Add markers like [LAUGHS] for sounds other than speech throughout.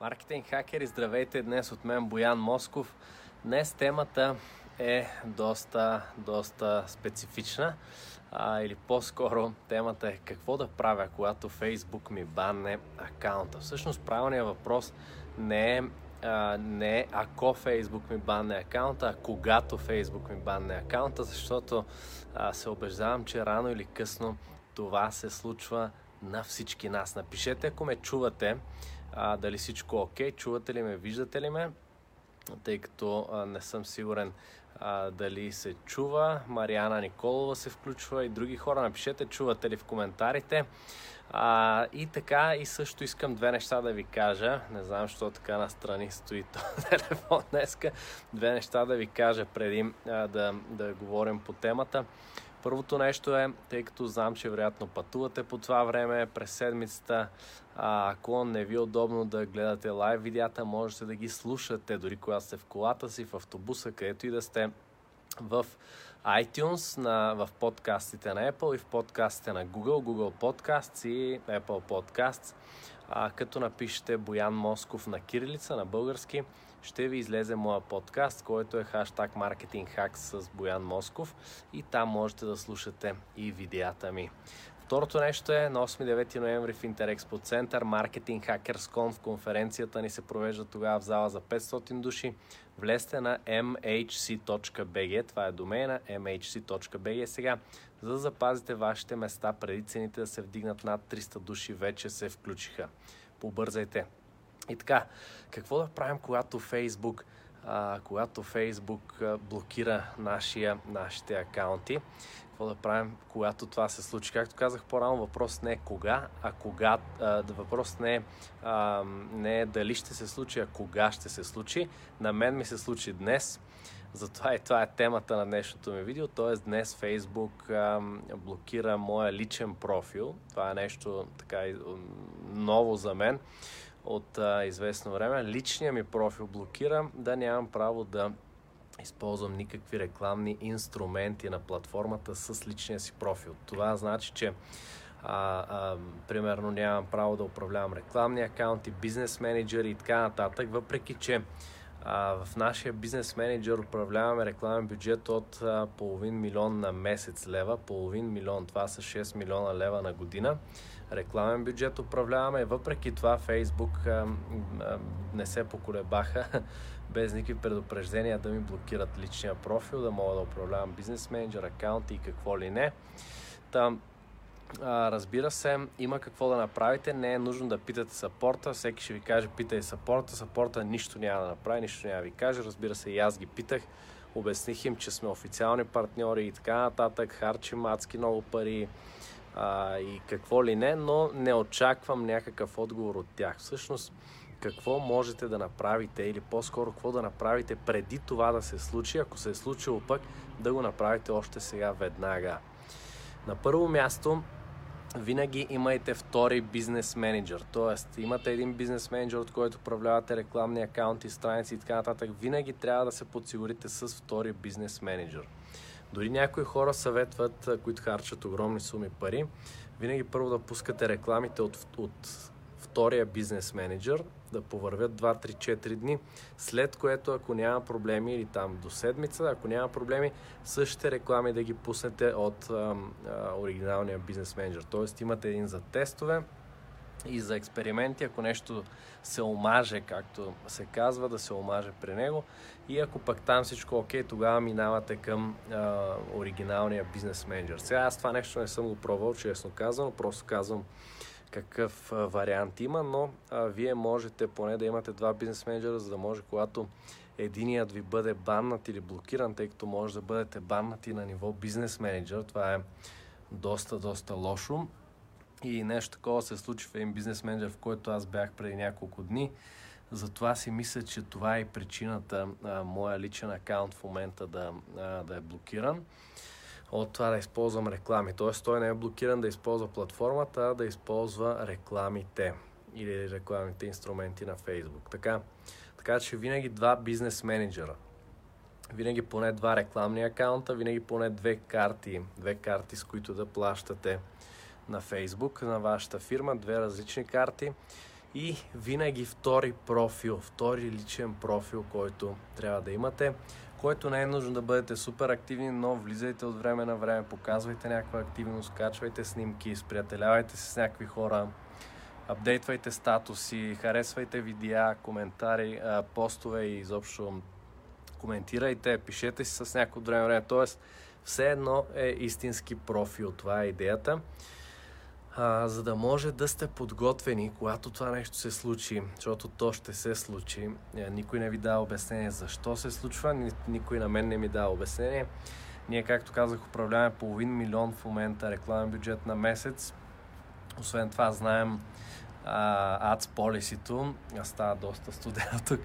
Маркетинг хакери, здравейте! Днес от мен Боян Москов. Днес темата е доста, доста специфична. А, или по-скоро темата е какво да правя, когато Facebook ми банне акаунта. Всъщност правилният въпрос не е а, не ако Facebook ми банне акаунта, а когато Facebook ми банне акаунта, защото а, се убеждавам, че рано или късно това се случва на всички нас. Напишете, ако ме чувате, а, дали всичко е окей, чувате ли ме, виждате ли ме, тъй като а, не съм сигурен а, дали се чува. Мариана Николова се включва и други хора. Напишете, чувате ли в коментарите. А, и така, и също искам две неща да ви кажа. Не знам, защо така настрани стои този [LAUGHS] телефон днеска. Две неща да ви кажа преди а, да, да говорим по темата. Първото нещо е, тъй като знам, че вероятно пътувате по това време през седмицата, а, ако не ви е удобно да гледате лайв видеята, можете да ги слушате, дори когато сте в колата си, в автобуса, където и да сте в iTunes, на, в подкастите на Apple и в подкастите на Google, Google Podcasts и Apple Podcasts. А, като напишете Боян Москов на кирилица, на български, ще ви излезе моя подкаст, който е хаштаг Marketing Hacks с Боян Москов и там можете да слушате и видеята ми. Второто нещо е на 8-9 ноември в Интерекспо Център Marketing Hackers Con в конференцията ни се провежда тогава в зала за 500 души. Влезте на mhc.bg, това е домейна mhc.bg сега, за да запазите вашите места преди цените да се вдигнат над 300 души вече се включиха. Побързайте! И така, какво да правим, когато Фейсбук, когато Фейсбук блокира нашия, нашите акаунти? Какво да правим, когато това се случи? Както казах по-рано, въпрос не е кога, а кога. А, въпрос не е, а, не е дали ще се случи, а кога ще се случи. На мен ми се случи днес. Затова и това е темата на днешното ми видео. Т.е. днес Facebook а, блокира моя личен профил. Това е нещо така ново за мен от а, известно време. Личният ми профил блокира да нямам право да използвам никакви рекламни инструменти на платформата с личния си профил. Това значи, че а, а, примерно нямам право да управлявам рекламни акаунти, бизнес менеджери и така нататък, въпреки че в нашия бизнес менеджер управляваме рекламен бюджет от а, половин милион на месец лева, половин милион, това са 6 милиона лева на година рекламен бюджет управляваме. Въпреки това а, не се поколебаха [LAUGHS] без никакви предупреждения да ми блокират личния профил, да мога да управлявам бизнес менеджер, акаунти и какво ли не. Там, разбира се, има какво да направите. Не е нужно да питате сапорта. Всеки ще ви каже, питай сапорта. Сапорта нищо няма да направи, нищо няма да ви каже. Разбира се, и аз ги питах. Обясних им, че сме официални партньори и така нататък. Харчим адски много пари а, и какво ли не, но не очаквам някакъв отговор от тях. Всъщност, какво можете да направите или по-скоро какво да направите преди това да се случи, ако се е случило пък да го направите още сега веднага. На първо място, винаги имайте втори бизнес менеджер. Тоест, имате един бизнес менеджер, от който управлявате рекламни акаунти, страници и така нататък. Винаги трябва да се подсигурите с втори бизнес менеджер. Дори някои хора съветват, които харчат огромни суми пари, винаги първо да пускате рекламите от, от втория бизнес менеджер, да повървят 2-3-4 дни, след което ако няма проблеми или там до седмица, ако няма проблеми, същите реклами да ги пуснете от а, а, оригиналния бизнес менеджер. Тоест имате един за тестове, и за експерименти, ако нещо се омаже, както се казва, да се омаже при него. И ако пък там всичко е окей, тогава минавате към а, оригиналния бизнес менеджер. Сега аз това нещо не съм го пробвал, честно казвам, просто казвам какъв вариант има, но а, вие можете поне да имате два бизнес менеджера, за да може когато единият ви бъде баннат или блокиран, тъй като може да бъдете баннати на ниво бизнес менеджер. Това е доста, доста лошо. И нещо такова се случи в един бизнес менеджер, в който аз бях преди няколко дни. Затова си мисля, че това е причината а, моя личен акаунт в момента да, а, да е блокиран от това да използвам реклами. Тоест той не е блокиран да използва платформата, а да използва рекламите или рекламните инструменти на Facebook. Така, така че винаги два бизнес менеджера. Винаги поне два рекламни акаунта, винаги поне две карти, две карти с които да плащате на Facebook, на вашата фирма, две различни карти И винаги втори профил, втори личен профил, който трябва да имате, който не е нужно да бъдете супер активни, но влизайте от време на време, показвайте някаква активност, качвайте снимки, сприятелявайте се с някакви хора, апдейтвайте статуси, харесвайте видеа, коментари, постове и изобщо коментирайте, пишете си с някакво време време. Тоест, все едно е истински профил. Това е идеята. А, за да може да сте подготвени, когато това нещо се случи, защото то ще се случи. Е, никой не ви дава обяснение защо се случва, никой на мен не ми дава обяснение. Ние, както казах, управляваме половин милион в момента рекламен бюджет на месец. Освен това, знаем Ads Policy-то. Става доста студено тук.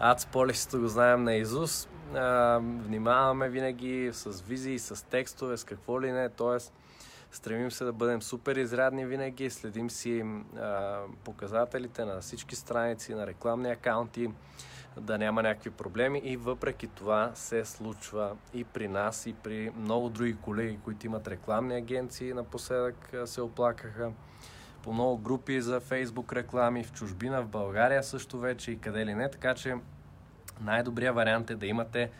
Ads Policy-то го знаем на Изус. Внимаваме винаги с визии, с текстове, с какво ли не. Тоест, стремим се да бъдем супер изрядни винаги. Следим си а, показателите на всички страници, на рекламни акаунти, да няма някакви проблеми. И въпреки това се случва и при нас, и при много други колеги, които имат рекламни агенции, напоследък се оплакаха по много групи за Facebook реклами в чужбина, в България също вече и къде ли не, така че най-добрият вариант е да имате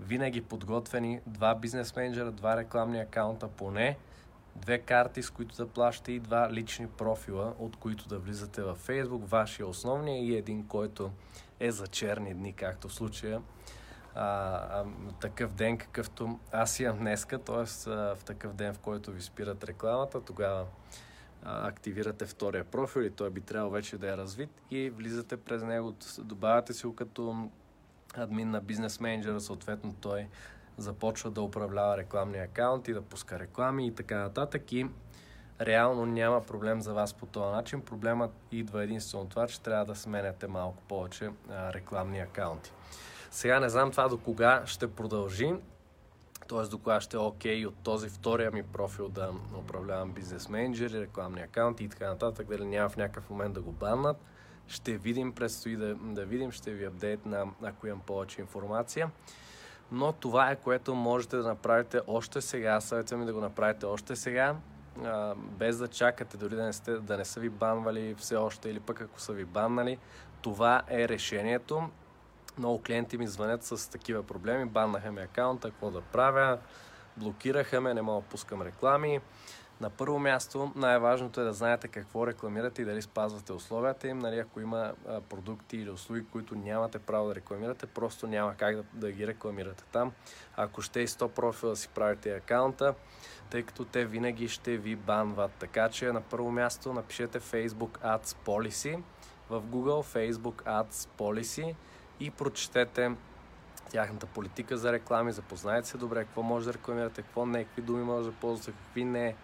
винаги подготвени два бизнес менеджера, два рекламни акаунта поне, две карти, с които да плащате и два лични профила, от които да влизате във Facebook, вашия основния и един, който е за черни дни, както в случая а, а, такъв ден, какъвто аз имам днеска, т.е. в такъв ден, в който ви спират рекламата, тогава активирате втория профил и той би трябвало вече да е развит и влизате през него, добавяте си го като админ на бизнес менеджера, съответно той започва да управлява рекламния акаунт и да пуска реклами и така нататък и реално няма проблем за вас по този начин. Проблемът идва единствено това, че трябва да сменяте малко повече а, рекламни акаунти. Сега не знам това до кога ще продължи т.е. до кога ще е окей okay от този втория ми профил да управлявам бизнес менеджери, рекламни акаунти и така нататък, дали няма в някакъв момент да го баннат. Ще видим, предстои да, да видим, ще ви апдейт на, ако имам повече информация. Но това е което можете да направите още сега. Съветвам ми да го направите още сега, а, без да чакате дори да не, сте, да не са ви банвали все още или пък ако са ви баннали. Това е решението. Много клиенти ми звънят с такива проблеми. Баннаха ми акаунта, какво да правя, блокираха ме, не мога да пускам реклами. На първо място, най-важното е да знаете какво рекламирате и дали спазвате условията им. Нали, ако има а, продукти или услуги, които нямате право да рекламирате, просто няма как да, да ги рекламирате там. Ако ще и 100 профила си правите акаунта, тъй като те винаги ще ви банват. Така че на първо място напишете Facebook Ads Policy в Google Facebook Ads Policy и прочетете тяхната политика за реклами, запознайте се добре, какво може да рекламирате, какво не, какви думи може да ползвате, какви не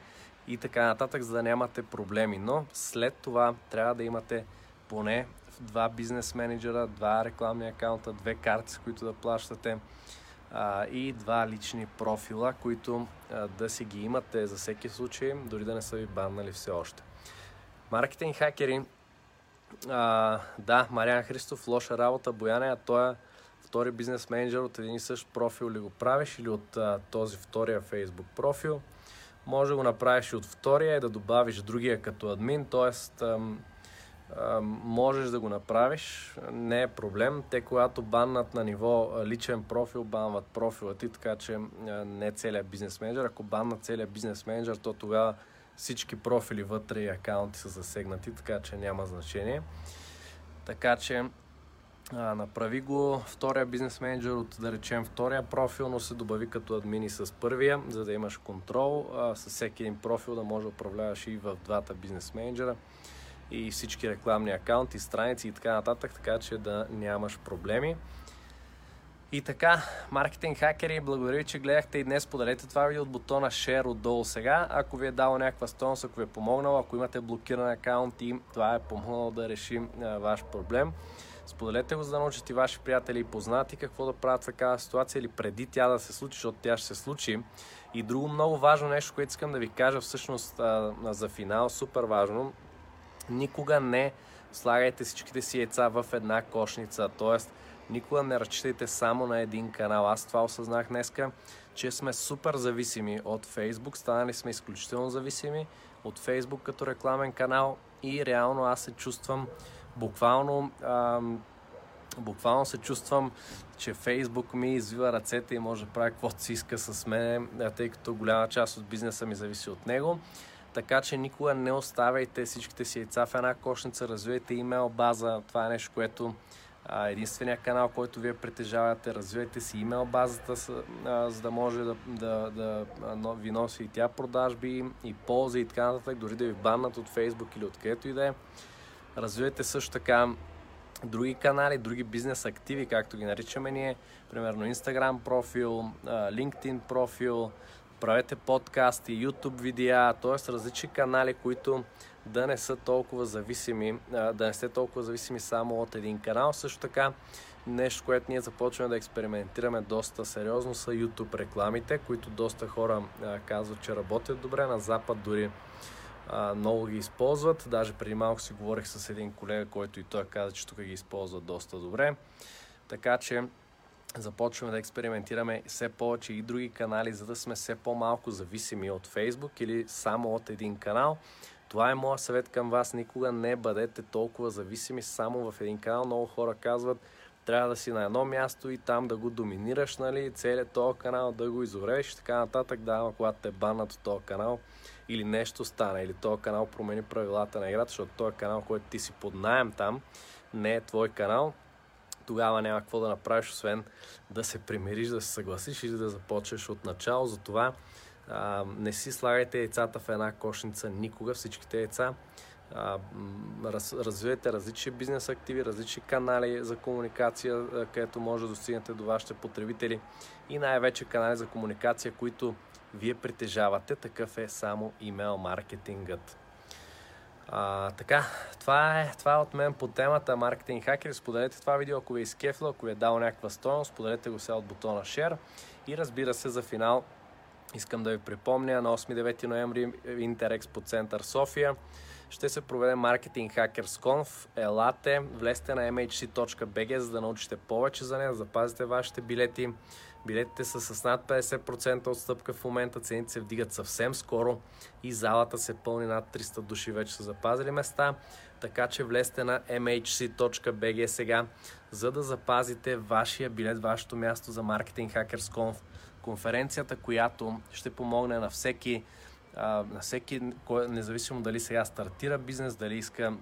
и така нататък, за да нямате проблеми. Но след това трябва да имате поне два бизнес менеджера, два рекламни акаунта, две карти, с които да плащате и два лични профила, които да си ги имате за всеки случай, дори да не са ви баннали все още. Маркетинг хакери а, да, Мариан Христов, лоша работа, Бояне, а той е втори бизнес менеджер от един и същ профил ли го правиш или от а, този втория Facebook профил. Може да го направиш и от втория и да добавиш другия като админ, т.е. можеш да го направиш, не е проблем. Те когато баннат на ниво личен профил, банват профила ти, така че не целият бизнес менеджер. Ако баннат целият бизнес менеджер, то тогава всички профили вътре и акаунти са засегнати, така че няма значение. Така че направи го втория бизнес менеджер от, да речем, втория профил, но се добави като админи с първия, за да имаш контрол. А, с всеки един профил да може да управляваш и в двата бизнес менеджера и всички рекламни акаунти, страници и така нататък, така че да нямаш проблеми. И така, маркетинг хакери, благодаря ви, че гледахте и днес. Поделете това видео от бутона Share отдолу сега. Ако ви е дало някаква стойност, ако ви е помогнало, ако имате блокиран акаунт и това е помогнало да решим а, ваш проблем. Споделете го, за да научите ваши приятели и познати какво да правят в такава ситуация или преди тя да се случи, защото тя ще се случи. И друго много важно нещо, което искам да ви кажа всъщност а, за финал, супер важно. Никога не слагайте всичките си яйца в една кошница. Тоест, Никога не разчитайте само на един канал. Аз това осъзнах днеска, че сме супер зависими от Facebook. Станали сме изключително зависими от Facebook като рекламен канал и реално аз се чувствам буквално ам, буквално се чувствам, че Фейсбук ми извива ръцете и може да прави каквото си иска с мен, тъй като голяма част от бизнеса ми зависи от него. Така че никога не оставяйте всичките си яйца в една кошница, развивайте имейл база. Това е нещо, което единствения канал, който вие притежавате, развивайте си имейл базата, за да може да, да, да ви носи и тя продажби и ползи и така нататък, дори да ви баннат от Facebook или от където и да е. Развивайте също така други канали, други бизнес активи, както ги наричаме ние, примерно Instagram профил, LinkedIn профил, правете подкасти, YouTube видеа, т.е. различни канали, които да не са толкова зависими, да не сте толкова зависими само от един канал. Също така, нещо, което ние започваме да експериментираме доста сериозно са YouTube рекламите, които доста хора казват, че работят добре. На Запад дори много ги използват. Даже преди малко си говорих с един колега, който и той каза, че тук ги използват доста добре. Така че започваме да експериментираме все повече и други канали, за да сме все по-малко зависими от Facebook или само от един канал. Това е моят съвет към вас. Никога не бъдете толкова зависими само в един канал. Много хора казват, трябва да си на едно място и там да го доминираш, нали, целият този канал, да го изореш и така нататък. Да, но когато те банат от този канал или нещо стане, или този канал промени правилата на играта, защото този канал, който ти си под найем там, не е твой канал, тогава няма какво да направиш, освен да се примириш, да се съгласиш или да започнеш от начало. Затова а, не си слагайте яйцата в една кошница никога, всичките яйца. Раз, развивайте различни бизнес активи, различни канали за комуникация, където може да достигнете до вашите потребители и най-вече канали за комуникация, които вие притежавате. Такъв е само имейл маркетингът. А, така, това е, това е от мен по темата маркетинг хакери. Споделете това видео, ако ви е изкефло, ако ви е дал някаква стоеност, споделете го сега от бутона Share. И разбира се, за финал искам да ви припомня на 8-9 ноември Интерекспо център София ще се проведе Marketing Hackers Conf. Елате, влезте на mhc.bg, за да научите повече за нея, да запазите вашите билети. Билетите са с над 50% отстъпка в момента, цените се вдигат съвсем скоро и залата се пълни над 300 души вече са запазили места. Така че влезте на mhc.bg сега, за да запазите вашия билет, вашето място за Marketing Hackers Conf. Конференцията, която ще помогне на всеки, на всеки независимо дали сега стартира бизнес, дали иска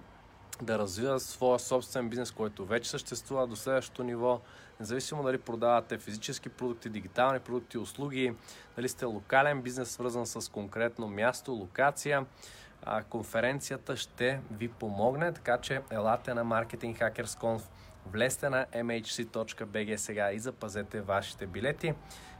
да развива своя собствен бизнес, който вече съществува до следващото ниво, независимо дали продавате физически продукти, дигитални продукти, услуги, дали сте локален бизнес, свързан с конкретно място, локация, конференцията ще ви помогне, така че елате на Marketing Hackers Conf, влезте на mhc.bg сега и запазете вашите билети.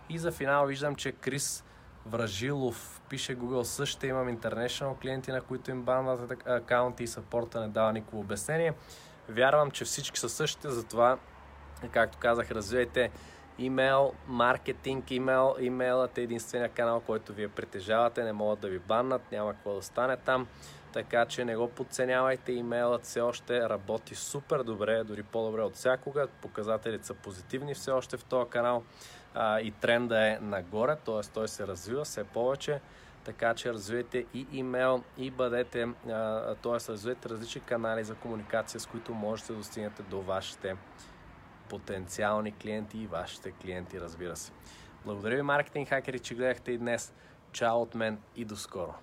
И за финал виждам, че Крис Вражилов пише Google също имам international клиенти, на които им банват акаунти и саппорта не дава никакво обяснение. Вярвам, че всички са същите, затова, както казах, развивайте имейл, маркетинг, имейл. Имейлът е единствения канал, който вие притежавате, не могат да ви баннат, няма какво да стане там. Така че не го подценявайте, имейлът все още работи супер добре, дори по-добре от всякога. Показателите са позитивни все още в този канал а, и тренда е нагоре, т.е. той се развива все повече, така че развивайте и имейл и бъдете, т.е. развивайте различни канали за комуникация, с които можете да достигнете до вашите потенциални клиенти и вашите клиенти, разбира се. Благодаря ви, маркетинг хакери, че гледахте и днес. Чао от мен и до скоро!